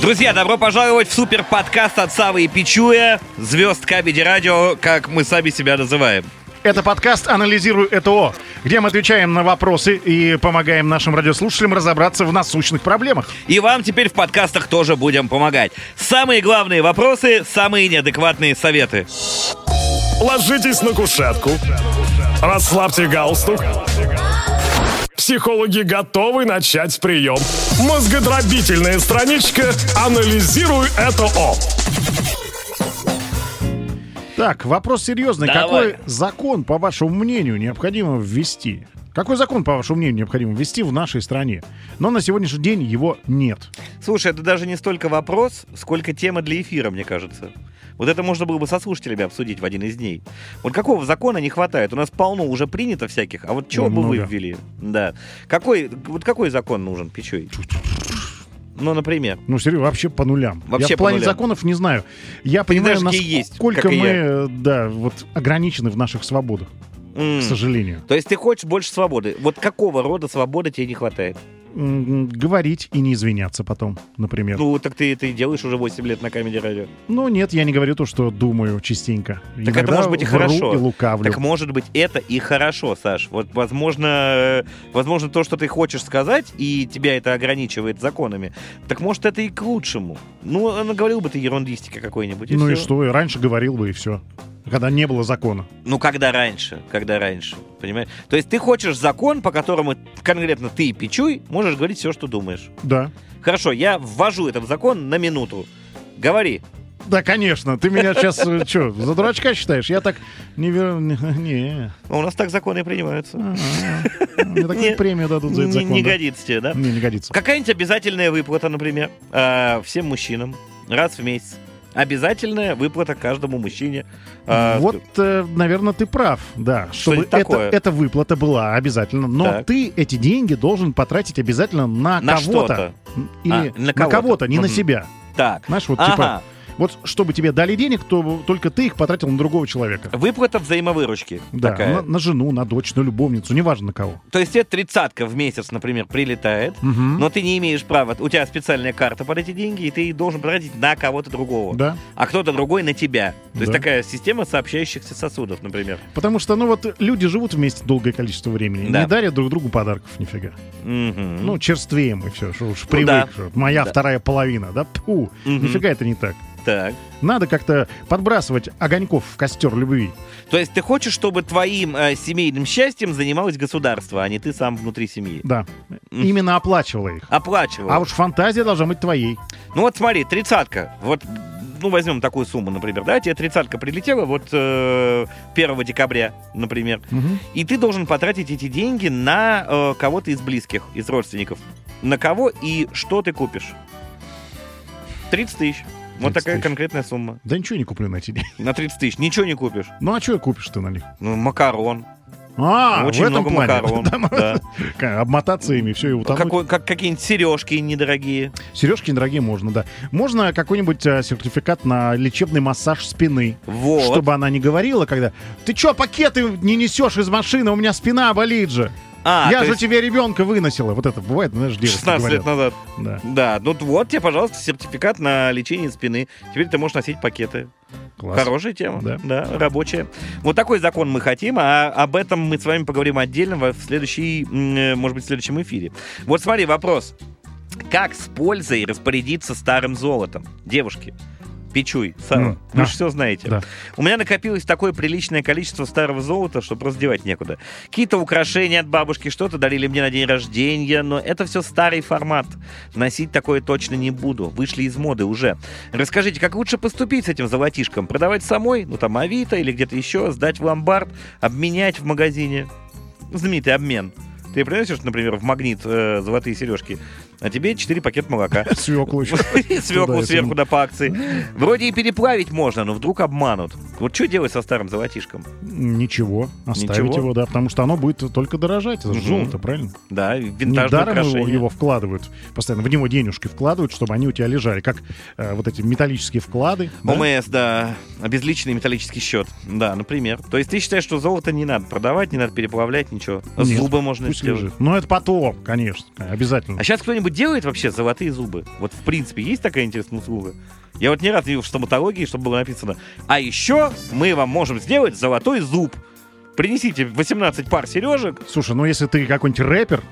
Друзья, добро пожаловать в супер подкаст от Савы и Пичуя, звезд Кабеди Радио, как мы сами себя называем. Это подкаст «Анализирую ЭТО», где мы отвечаем на вопросы и помогаем нашим радиослушателям разобраться в насущных проблемах. И вам теперь в подкастах тоже будем помогать. Самые главные вопросы, самые неадекватные советы. Ложитесь на кушетку, расслабьте галстук. Психологи готовы начать прием. Мозгодробительная страничка «Анализируй ЭТО». Так, вопрос серьезный. Давай. Какой закон, по вашему мнению, необходимо ввести? Какой закон, по вашему мнению, необходимо ввести в нашей стране? Но на сегодняшний день его нет. Слушай, это даже не столько вопрос, сколько тема для эфира, мне кажется. Вот это можно было бы со слушателями обсудить в один из дней. Вот какого закона не хватает? У нас полно уже принято всяких, а вот чего Ну, бы вы много. ввели? Да. Какой, вот какой закон нужен, Пичуй? Ну, например. Ну, серьезно, вообще по нулям. Вообще я в плане нулям. законов не знаю. Я понимаю, есть, насколько как и мы, я. да, вот ограничены в наших свободах, М. к сожалению. То есть ты хочешь больше свободы. Вот какого рода свободы тебе не хватает? Говорить и не извиняться потом, например. Ну, так ты это и делаешь уже 8 лет на камеди радио. Ну, нет, я не говорю то, что думаю частенько. Так это Иногда может быть и хорошо. и лукавлю. Так может быть это и хорошо, Саш. Вот возможно, э, возможно то, что ты хочешь сказать, и тебя это ограничивает законами, так может это и к лучшему. Ну, наговорил бы ты ерундистики какой-нибудь. ну и всё. что, и раньше говорил бы, и все. Когда не было закона. Ну, когда раньше, когда раньше, понимаешь? То есть ты хочешь закон, по которому конкретно ты, Пичуй, можешь говорить все, что думаешь. Да. Хорошо, я ввожу этот закон на минуту. Говори. Да, конечно. Ты меня сейчас что, за дурачка считаешь? Я так не верю. Не. Ну, У нас так законы и принимаются. Ага. Мне такую премию дадут за этот закон. не годится тебе, да? Не, не годится. Какая-нибудь обязательная выплата, например, э, всем мужчинам раз в месяц. Обязательная выплата каждому мужчине. э, Вот, наверное, ты прав, да. Чтобы это такое? эта выплата была обязательно. Но Так. ты эти деньги должен потратить обязательно на, На кого-то. Или А, на на кого-то. кого-то, не на Мгм. себя. Так. Знаешь, вот Ага. типа, вот чтобы тебе дали денег, то только ты их потратил на другого человека. Выплата взаимовыручки. Да, такая. на, на жену, на дочь, на любовницу, неважно на кого. То есть тебе тридцатка в месяц, например, прилетает, Мгм. но ты не имеешь права. У тебя специальная карта под эти деньги, и ты должен потратить на кого-то другого. Да. А кто-то другой на тебя. То есть Да. такая система сообщающихся сосудов, например. Потому что, ну вот, люди живут вместе долгое количество времени, Да. не дарят друг другу подарков нифига. Мгм. Ну, черствеем и все, что уж Ну привык. да. что моя Да. вторая половина, да? Пу, Мгм. нифига это не так. Так. Надо как-то подбрасывать огоньков в костер любви. То есть ты хочешь, чтобы твоим э, семейным счастьем занималось государство, а не ты сам внутри семьи. Да. Именно оплачивала их. Оплачивал. А уж фантазия должна быть твоей. Ну вот смотри, тридцатка. Вот, ну возьмем такую сумму, например, да, тебе тридцатка прилетела вот э, 1 декабря, например, Мгм. и ты должен потратить эти деньги на э, кого-то из близких, из родственников. На кого и что ты купишь? 30 тысяч. Вот 30 такая тысяч. конкретная сумма. Да ничего не куплю на эти деньги. На 30 тысяч ничего не купишь. Ну а что купишь ты на них? Ну, макарон. А, Очень в этом много плане. макарон. Да. ка- Обмотаться ими, все, и утонуть. Какой- как, какие-нибудь сережки недорогие. Сережки недорогие можно, да. Можно какой-нибудь э, сертификат на лечебный массаж спины. Вот. Чтобы она не говорила, когда ты чё, пакеты не несешь из машины, у меня спина болит же. А, Я же есть тебе ребенка выносила. Вот это бывает, знаешь, девушки 16 лет назад. Да. Да, ну вот тебе, пожалуйста, сертификат на лечение спины. Теперь ты можешь носить пакеты. Класс. Хорошая тема. Да. рабочая. Вот такой закон мы хотим, а об этом мы с вами поговорим отдельно в следующей, м, э, может быть, в следующем эфире. Вот смотри, вопрос. Как с пользой распорядиться старым золотом? Девушки, Пичуй, Сара, Ну, вы а, же все знаете. да. У меня накопилось такое приличное количество старого золота, что просто девать некуда. Какие-то украшения от бабушки, что-то дарили мне на день рождения, но это все старый формат. Носить такое точно не буду. Вышли из моды уже. Расскажите, как лучше поступить с этим золотишком? Продавать самой? Ну там Авито или где-то еще? Сдать в ломбард? Обменять в магазине? Знаменитый обмен. Ты приносишь, например, в магнит э, золотые сережки, а тебе 4 пакета молока. Свеклу еще. Свеклу сверху да по акции. Вроде и переплавить можно, но вдруг обманут. Вот что делать со старым золотишком? Ничего, оставить его, да, потому что оно будет только дорожать. Это же золото, правильно? Да, винтажное Недаром его, украшение. его вкладывают, постоянно в него денежки вкладывают, чтобы они у тебя лежали, как э, вот эти металлические вклады. ОМС, да, обезличенный металлический счет. Да, например. То есть ты считаешь, что золото не надо продавать, не надо переплавлять, ничего. Нет, Зубы можно Пусть лежит. Но это потом, конечно, обязательно. А сейчас кто-нибудь кто-нибудь делает вообще золотые зубы? Вот в принципе есть такая интересная услуга? Я вот не видел в стоматологии, чтобы было написано. А еще мы вам можем сделать золотой зуб. Принесите 18 пар сережек. Слушай, ну если ты какой-нибудь рэпер,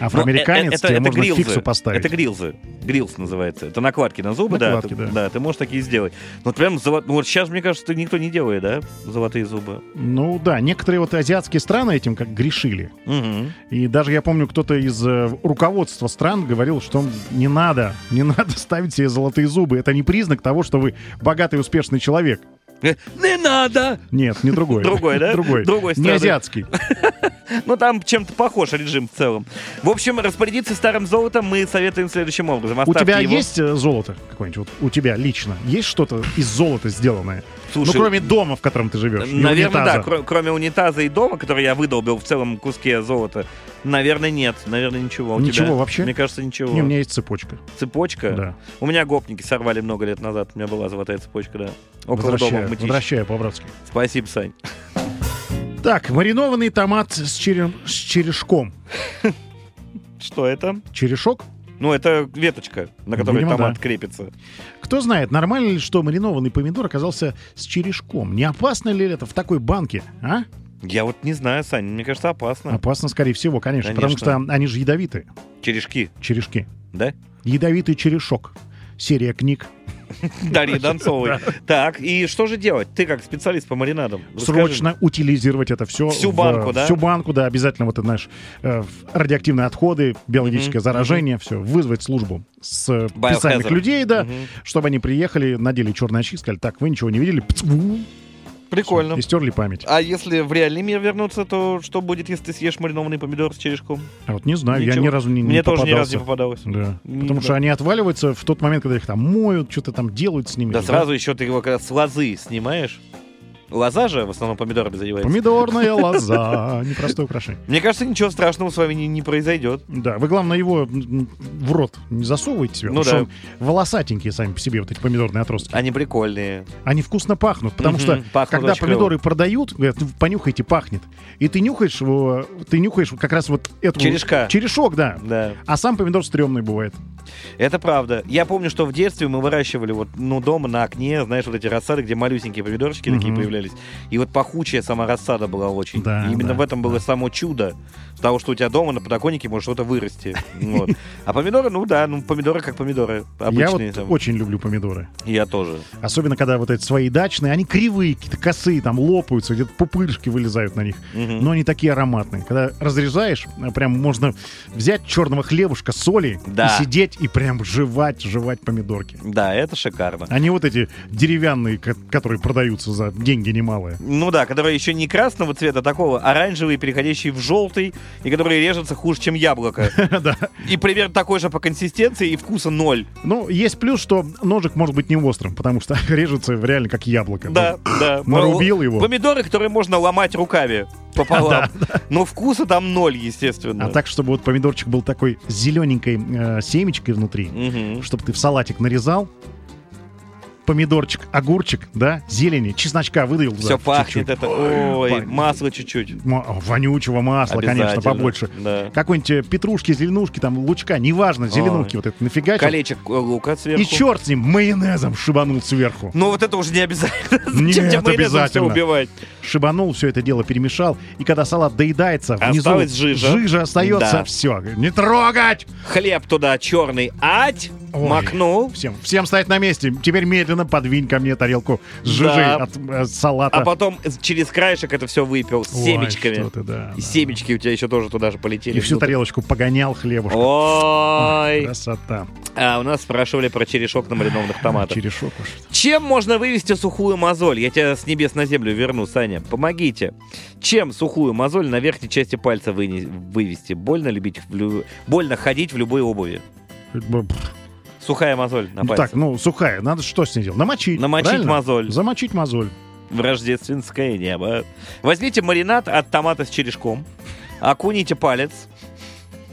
афроамериканец, Но, э, тебе можно грилзы. фиксу поставить. Это грилзы. Грилз называется. Это накладки на зубы, Накладки, да, ты, да. ты можешь такие сделать. Вот прям золо- ну, вот сейчас, мне кажется, это никто не делает, да, золотые зубы. Ну да, некоторые вот азиатские страны этим как грешили. Мгм. И даже я помню, кто-то из э, руководства стран говорил, что не надо, не надо ставить себе золотые зубы. Это не признак того, что вы богатый успешный человек. Э, Не надо! Нет, не другой. Другой, да? Другой. Другой Не азиатский. Ну, там чем-то похож режим в целом. В общем, распорядиться старым золотом мы советуем следующим образом. У тебя его- есть э, золото какое-нибудь? Вот у тебя лично есть что-то из золота сделанное? Слушай, ну, кроме дома, в котором ты живешь. Наверное, да. кроме унитаза и дома, который я выдолбил в целом куске золота, наверное, нет. Наверное, ничего. У Ничего тебя? вообще? Мне кажется, ничего. Не, у меня есть цепочка. Цепочка? Да. У меня гопники сорвали много лет назад. У меня была золотая цепочка, да. Около дома Возвращаю, Мытищах. возвращаю по-братски. Спасибо, Сань. Так, маринованный томат с, чере- с черешком. Что это? Черешок? Ну, это веточка, на которой Видимо, томат да. крепится. Кто знает, нормально ли, что маринованный помидор оказался с черешком? Не опасно ли это в такой банке, а? Я вот не знаю, Сань, мне кажется, опасно. Опасно, скорее всего, конечно, потому Конечно. что они же ядовитые, Черешки, черешки. да? Ядовитый черешок. Серия книг. Дарья Донцовой. Так, и что же делать? Ты как специалист по маринадам. Срочно утилизировать это все. Всю банку, да? Всю банку, да, обязательно вот это, знаешь, э, радиоактивные отходы, биологическое заражение, все, вызвать службу с специальных людей, да, чтобы они приехали, надели черные очки, сказали, так, вы ничего не видели. Прикольно. и стерли память. А если в реальный мир вернуться, то что будет, если ты съешь маринованный помидор с черешком? А вот не знаю, я Ничего. ни разу не, не Мне тоже ни разу не попадалось. Да. М, Потому что они отваливаются в тот момент, когда их там моют, что-то там делают с ними. Да сразу еще ты его когда с лозы снимаешь. Лоза же в основном помидорами занимается. Помидорная лоза. Непростое украшение. Мне кажется, ничего страшного с вами не, не произойдет. Да, вы, главное, его в рот не засовывайте себе, Ну да. волосатенькие сами по себе, вот эти помидорные отростки. Они прикольные. Они вкусно пахнут, потому что пахнут когда помидоры продают, говорят, «Ну, понюхайте, пахнет. И ты нюхаешь его, ты нюхаешь как раз вот эту... Черешка. Черешок, да. Да, А сам помидор стрёмный бывает. это правда. Я помню, что в детстве мы выращивали вот, ну, дома на окне, знаешь, вот эти рассады, где малюсенькие помидорчики такие Мгм. Появлялись. И вот пахучая сама рассада была очень. Да, И именно да, в этом было само чудо того, что у тебя дома на подоконнике может что-то вырасти. Вот. А помидоры, ну да, ну помидоры как помидоры. Я Обычные вот там. очень люблю помидоры. Я тоже. Особенно, когда вот эти свои дачные, они кривые, какие-то косые, там лопаются, где-то пупырышки вылезают на них. Мгм. Но они такие ароматные. Когда разрезаешь, э, прям можно взять черного хлебушка, соли Да. и сидеть и прям жевать, жевать помидорки. Да, это шикарно. Они вот эти деревянные, ко- которые продаются за деньги немалые. Ну да, которые еще не красного цвета, а такого оранжевый, переходящий в желтый, и которые режутся хуже, чем яблоко. Да. И примерно такой же по консистенции, и вкуса ноль. Ну, есть плюс, что ножик может быть не острым, потому что режется реально как яблоко. Да, да. Нарубил его. Помидоры, которые можно ломать руками пополам. Но вкуса там ноль, естественно. А так, чтобы вот помидорчик был такой зелененькой э, семечкой внутри, чтобы ты в салатик нарезал, помидорчик, огурчик, да, зелени, чесночка выдавил. туда Все пахнет чуть-чуть. это. Ой, пахнет. масло чуть-чуть. Вонючего масла, конечно, побольше. Да. Какой-нибудь э, петрушки, зеленушки, там, лучка, неважно, зеленушки вот это нафигачил. Колечек э, лука сверху. И черт с ним, майонезом шибанул сверху. Ну вот это уже не обязательно. Нет, обязательно. убивать? Шибанул, все это дело перемешал. И когда салат доедается, внизу Осталась жижа. жижа остается, Да. все. Не трогать! Хлеб туда черный, ать, Ой. макнул. Всем, всем стоять на месте. Теперь медленно подвинь ко мне тарелку с жижей Да. от э, салата. А потом через краешек это все выпил с Ой, семечками. что ты, да, И да. семечки у тебя еще тоже туда же полетели. И всю внутрь. тарелочку погонял хлебушка. Ой. Красота. А у нас спрашивали про черешок на маринованных томатах. Черешок уж. Чем можно вывести сухую мозоль? Я тебя с небес на землю верну, Саня. Помогите. Чем сухую мозоль на верхней части пальца выне- вывести? Больно любить, в лю- больно ходить в любой обуви. Сухая мозоль на пальце. Так, ну, сухая. Надо что с ней делать? Намочить. Намочить правильно? мозоль. Замочить мозоль. В рождественское небо. Возьмите маринад от томата с черешком, окуните палец.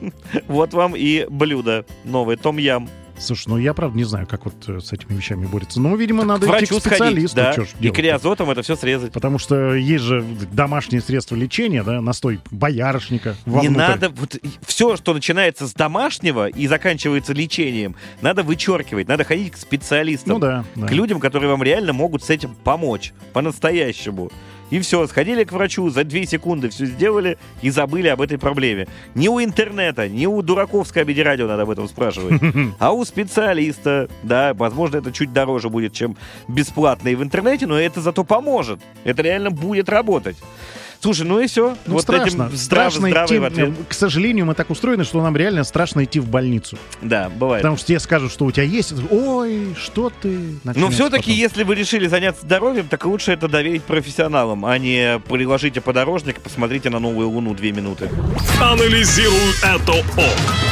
Вот вам и блюдо новое, том-ям. Слушай, ну я правда не знаю, как вот э, с этими вещами борется. Ну, видимо, надо К идти к специалисту. сходить, да, ж и криозотом это все срезать. Потому что есть же домашние средства лечения, да, настой боярышника. Не вовнутрь. надо, вот все, что начинается с домашнего и заканчивается лечением, надо вычеркивать, надо ходить к специалистам. Ну да, да. К людям, которые вам реально могут с этим помочь, по-настоящему. И все, сходили к врачу, за две секунды все сделали и забыли об этой проблеме. Не у интернета, не у дураков с Кабеди Радио надо об этом спрашивать, а у специалиста. Да, возможно, это чуть дороже будет, чем бесплатно и в интернете, но это зато поможет. Это реально будет работать. Слушай, ну и все. Ну, вот страшно. этим здрав- страшно идти. в ответ. К сожалению, мы так устроены, что нам реально страшно идти в больницу. Да, бывает. Потому что тебе скажут, что у тебя есть. Ой, что ты? Но Начнётся все-таки, потом. если вы решили заняться здоровьем, так лучше это доверить профессионалам, а не приложите подорожник и посмотрите на новую луну две минуты. Анализируй это О.